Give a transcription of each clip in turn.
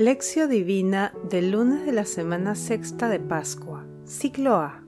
Lección Divina del lunes de la semana sexta de Pascua, ciclo A.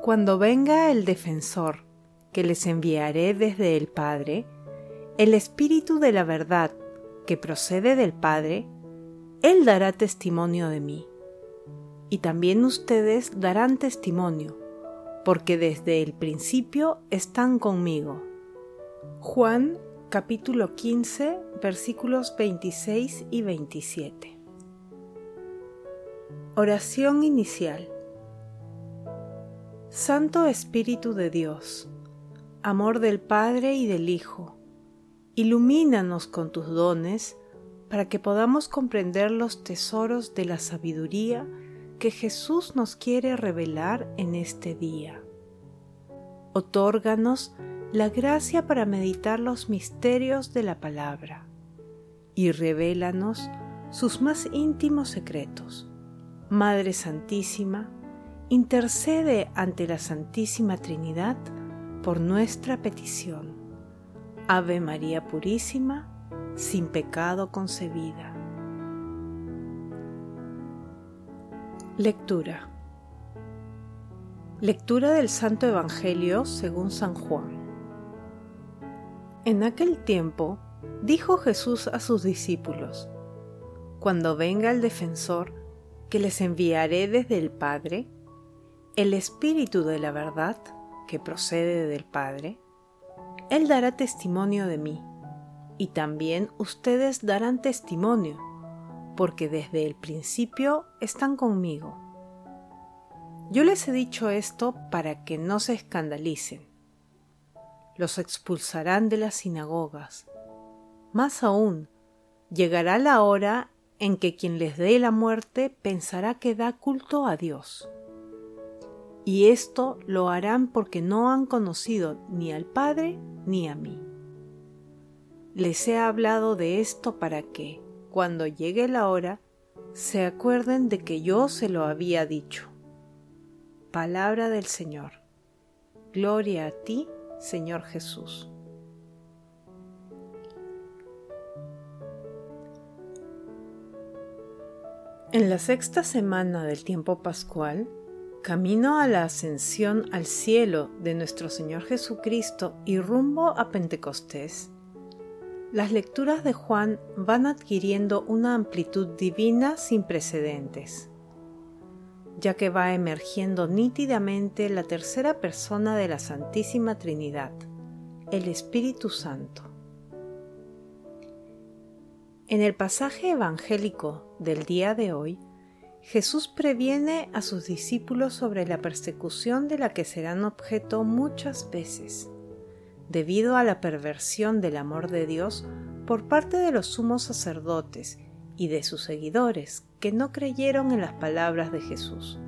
Cuando venga el defensor, que les enviaré desde el Padre, el Espíritu de la verdad, que procede del Padre, Él dará testimonio de mí. Y también ustedes darán testimonio, porque desde el principio están conmigo. Juan capítulo 15 versículos 26 y 27. Oración inicial. Santo Espíritu de Dios, amor del Padre y del Hijo, ilumínanos con tus dones para que podamos comprender los tesoros de la sabiduría que Jesús nos quiere revelar en este día. Otórganos la gracia para meditar los misterios de la palabra y revélanos sus más íntimos secretos. Madre Santísima, intercede ante la Santísima Trinidad por nuestra petición. Ave María Purísima, sin pecado concebida. Lectura. Lectura del Santo Evangelio según San Juan. En aquel tiempo dijo Jesús a sus discípulos, Cuando venga el defensor, que les enviaré desde el Padre, el Espíritu de la verdad, que procede del Padre, Él dará testimonio de mí, y también ustedes darán testimonio, porque desde el principio están conmigo. Yo les he dicho esto para que no se escandalicen los expulsarán de las sinagogas. Más aún, llegará la hora en que quien les dé la muerte pensará que da culto a Dios. Y esto lo harán porque no han conocido ni al Padre ni a mí. Les he hablado de esto para que, cuando llegue la hora, se acuerden de que yo se lo había dicho. Palabra del Señor. Gloria a ti, Señor Jesús. En la sexta semana del tiempo pascual, camino a la ascensión al cielo de nuestro Señor Jesucristo y rumbo a Pentecostés, las lecturas de Juan van adquiriendo una amplitud divina sin precedentes ya que va emergiendo nítidamente la tercera persona de la Santísima Trinidad, el Espíritu Santo. En el pasaje evangélico del día de hoy, Jesús previene a sus discípulos sobre la persecución de la que serán objeto muchas veces, debido a la perversión del amor de Dios por parte de los sumos sacerdotes y de sus seguidores que no creyeron en las palabras de Jesús.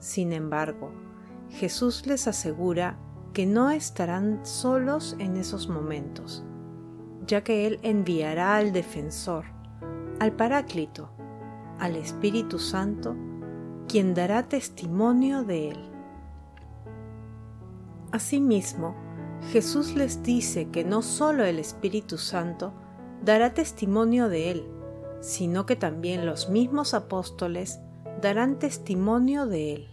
Sin embargo, Jesús les asegura que no estarán solos en esos momentos, ya que Él enviará al defensor, al Paráclito, al Espíritu Santo, quien dará testimonio de Él. Asimismo, Jesús les dice que no solo el Espíritu Santo dará testimonio de Él, sino que también los mismos apóstoles darán testimonio de Él,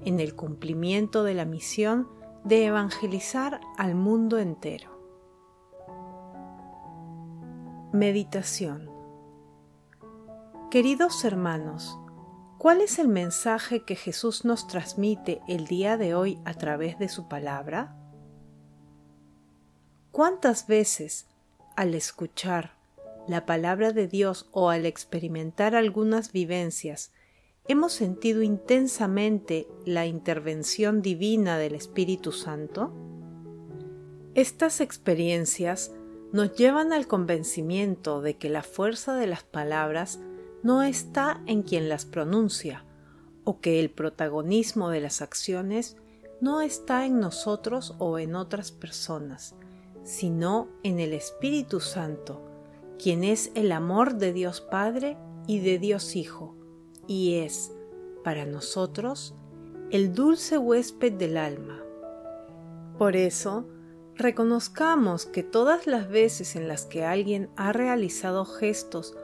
en el cumplimiento de la misión de evangelizar al mundo entero. Meditación Queridos hermanos, ¿cuál es el mensaje que Jesús nos transmite el día de hoy a través de su palabra? ¿Cuántas veces al escuchar la palabra de Dios o al experimentar algunas vivencias, hemos sentido intensamente la intervención divina del Espíritu Santo? Estas experiencias nos llevan al convencimiento de que la fuerza de las palabras no está en quien las pronuncia, o que el protagonismo de las acciones no está en nosotros o en otras personas, sino en el Espíritu Santo, quien es el amor de Dios Padre y de Dios Hijo, y es, para nosotros, el dulce huésped del alma. Por eso, Reconozcamos que todas las veces en las que alguien ha realizado gestos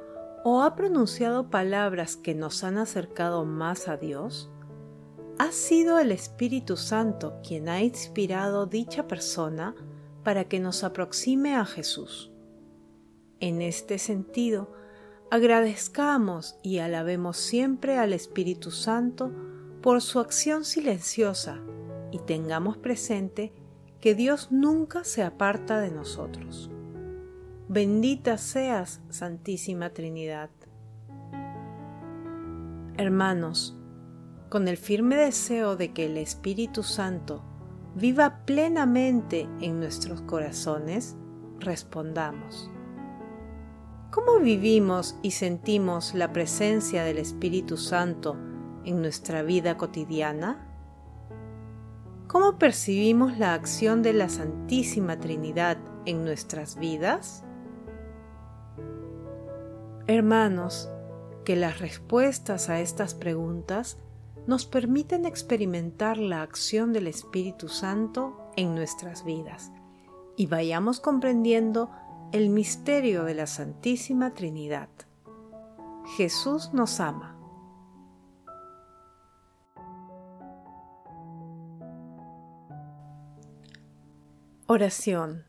o ha pronunciado palabras que nos han acercado más a Dios, ha sido el Espíritu Santo quien ha inspirado dicha persona para que nos aproxime a Jesús. En este sentido, agradezcamos y alabemos siempre al Espíritu Santo por su acción silenciosa y tengamos presente que Dios nunca se aparta de nosotros. Bendita seas, Santísima Trinidad. Hermanos, con el firme deseo de que el Espíritu Santo viva plenamente en nuestros corazones, respondamos. ¿Cómo vivimos y sentimos la presencia del Espíritu Santo en nuestra vida cotidiana? ¿Cómo percibimos la acción de la Santísima Trinidad en nuestras vidas? Hermanos, que las respuestas a estas preguntas nos permiten experimentar la acción del Espíritu Santo en nuestras vidas y vayamos comprendiendo el misterio de la Santísima Trinidad. Jesús nos ama. Oración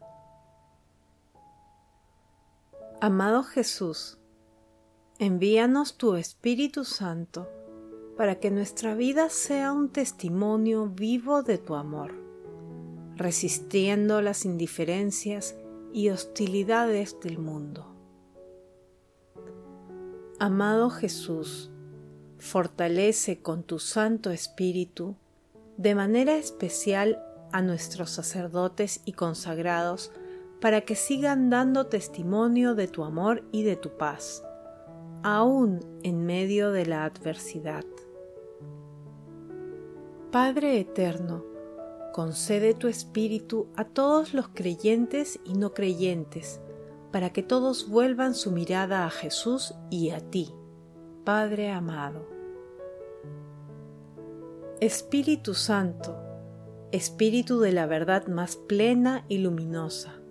Amado Jesús, envíanos tu Espíritu Santo para que nuestra vida sea un testimonio vivo de tu amor, resistiendo las indiferencias y hostilidades del mundo. Amado Jesús, fortalece con tu Santo Espíritu de manera especial a nuestros sacerdotes y consagrados para que sigan dando testimonio de tu amor y de tu paz, aún en medio de la adversidad. Padre Eterno, concede tu Espíritu a todos los creyentes y no creyentes, para que todos vuelvan su mirada a Jesús y a ti, Padre amado. Espíritu Santo, Espíritu de la verdad más plena y luminosa.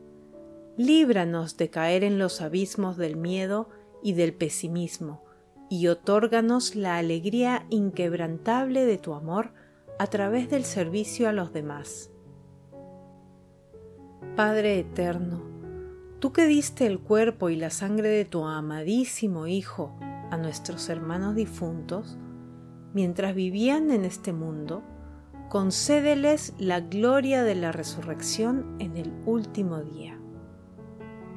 Líbranos de caer en los abismos del miedo y del pesimismo, y otórganos la alegría inquebrantable de tu amor a través del servicio a los demás. Padre eterno, tú que diste el cuerpo y la sangre de tu amadísimo Hijo a nuestros hermanos difuntos, mientras vivían en este mundo, concédeles la gloria de la resurrección en el último día.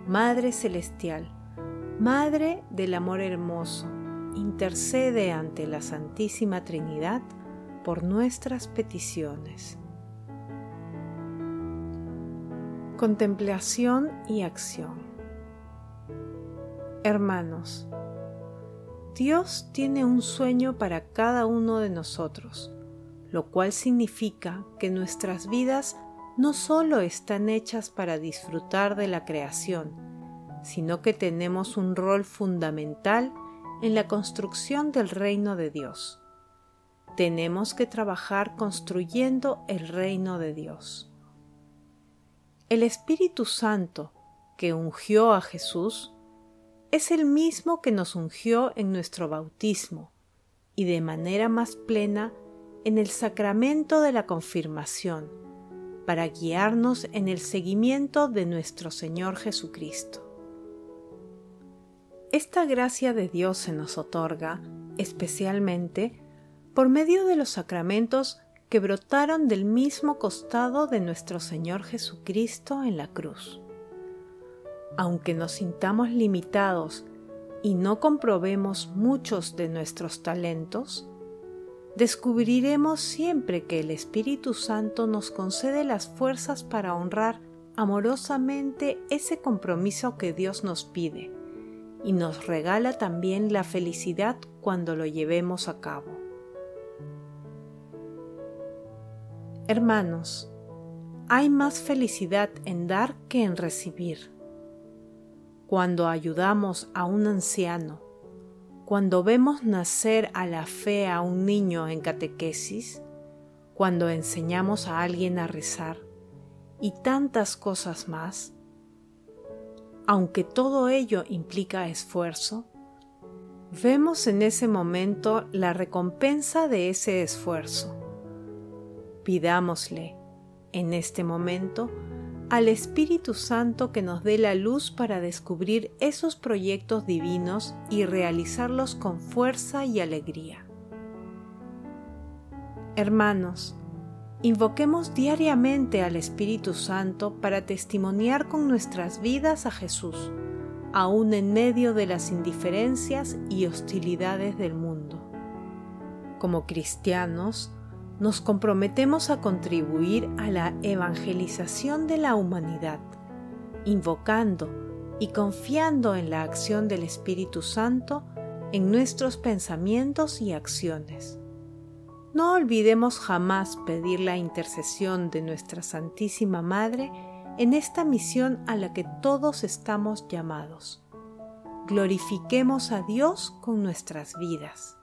Madre Celestial, Madre del Amor Hermoso, intercede ante la Santísima Trinidad por nuestras peticiones. Contemplación y acción Hermanos, Dios tiene un sueño para cada uno de nosotros lo cual significa que nuestras vidas no solo están hechas para disfrutar de la creación, sino que tenemos un rol fundamental en la construcción del reino de Dios. Tenemos que trabajar construyendo el reino de Dios. El Espíritu Santo que ungió a Jesús es el mismo que nos ungió en nuestro bautismo y de manera más plena en el sacramento de la confirmación para guiarnos en el seguimiento de nuestro Señor Jesucristo. Esta gracia de Dios se nos otorga especialmente por medio de los sacramentos que brotaron del mismo costado de nuestro Señor Jesucristo en la cruz. Aunque nos sintamos limitados y no comprobemos muchos de nuestros talentos, descubriremos siempre que el Espíritu Santo nos concede las fuerzas para honrar amorosamente ese compromiso que Dios nos pide y nos regala también la felicidad cuando lo llevemos a cabo. Hermanos, hay más felicidad en dar que en recibir. Cuando ayudamos a un anciano, cuando vemos nacer a la fe a un niño en catequesis, cuando enseñamos a alguien a rezar y tantas cosas más, aunque todo ello implica esfuerzo, vemos en ese momento la recompensa de ese esfuerzo. Pidámosle, en este momento, al Espíritu Santo que nos dé la luz para descubrir esos proyectos divinos y realizarlos con fuerza y alegría. Hermanos, invoquemos diariamente al Espíritu Santo para testimoniar con nuestras vidas a Jesús, aun en medio de las indiferencias y hostilidades del mundo. Como cristianos, nos comprometemos a contribuir a la evangelización de la humanidad, invocando y confiando en la acción del Espíritu Santo en nuestros pensamientos y acciones. No olvidemos jamás pedir la intercesión de nuestra Santísima Madre en esta misión a la que todos estamos llamados. Glorifiquemos a Dios con nuestras vidas.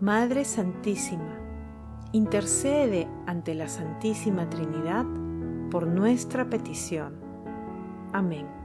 Madre Santísima, intercede ante la Santísima Trinidad por nuestra petición. Amén.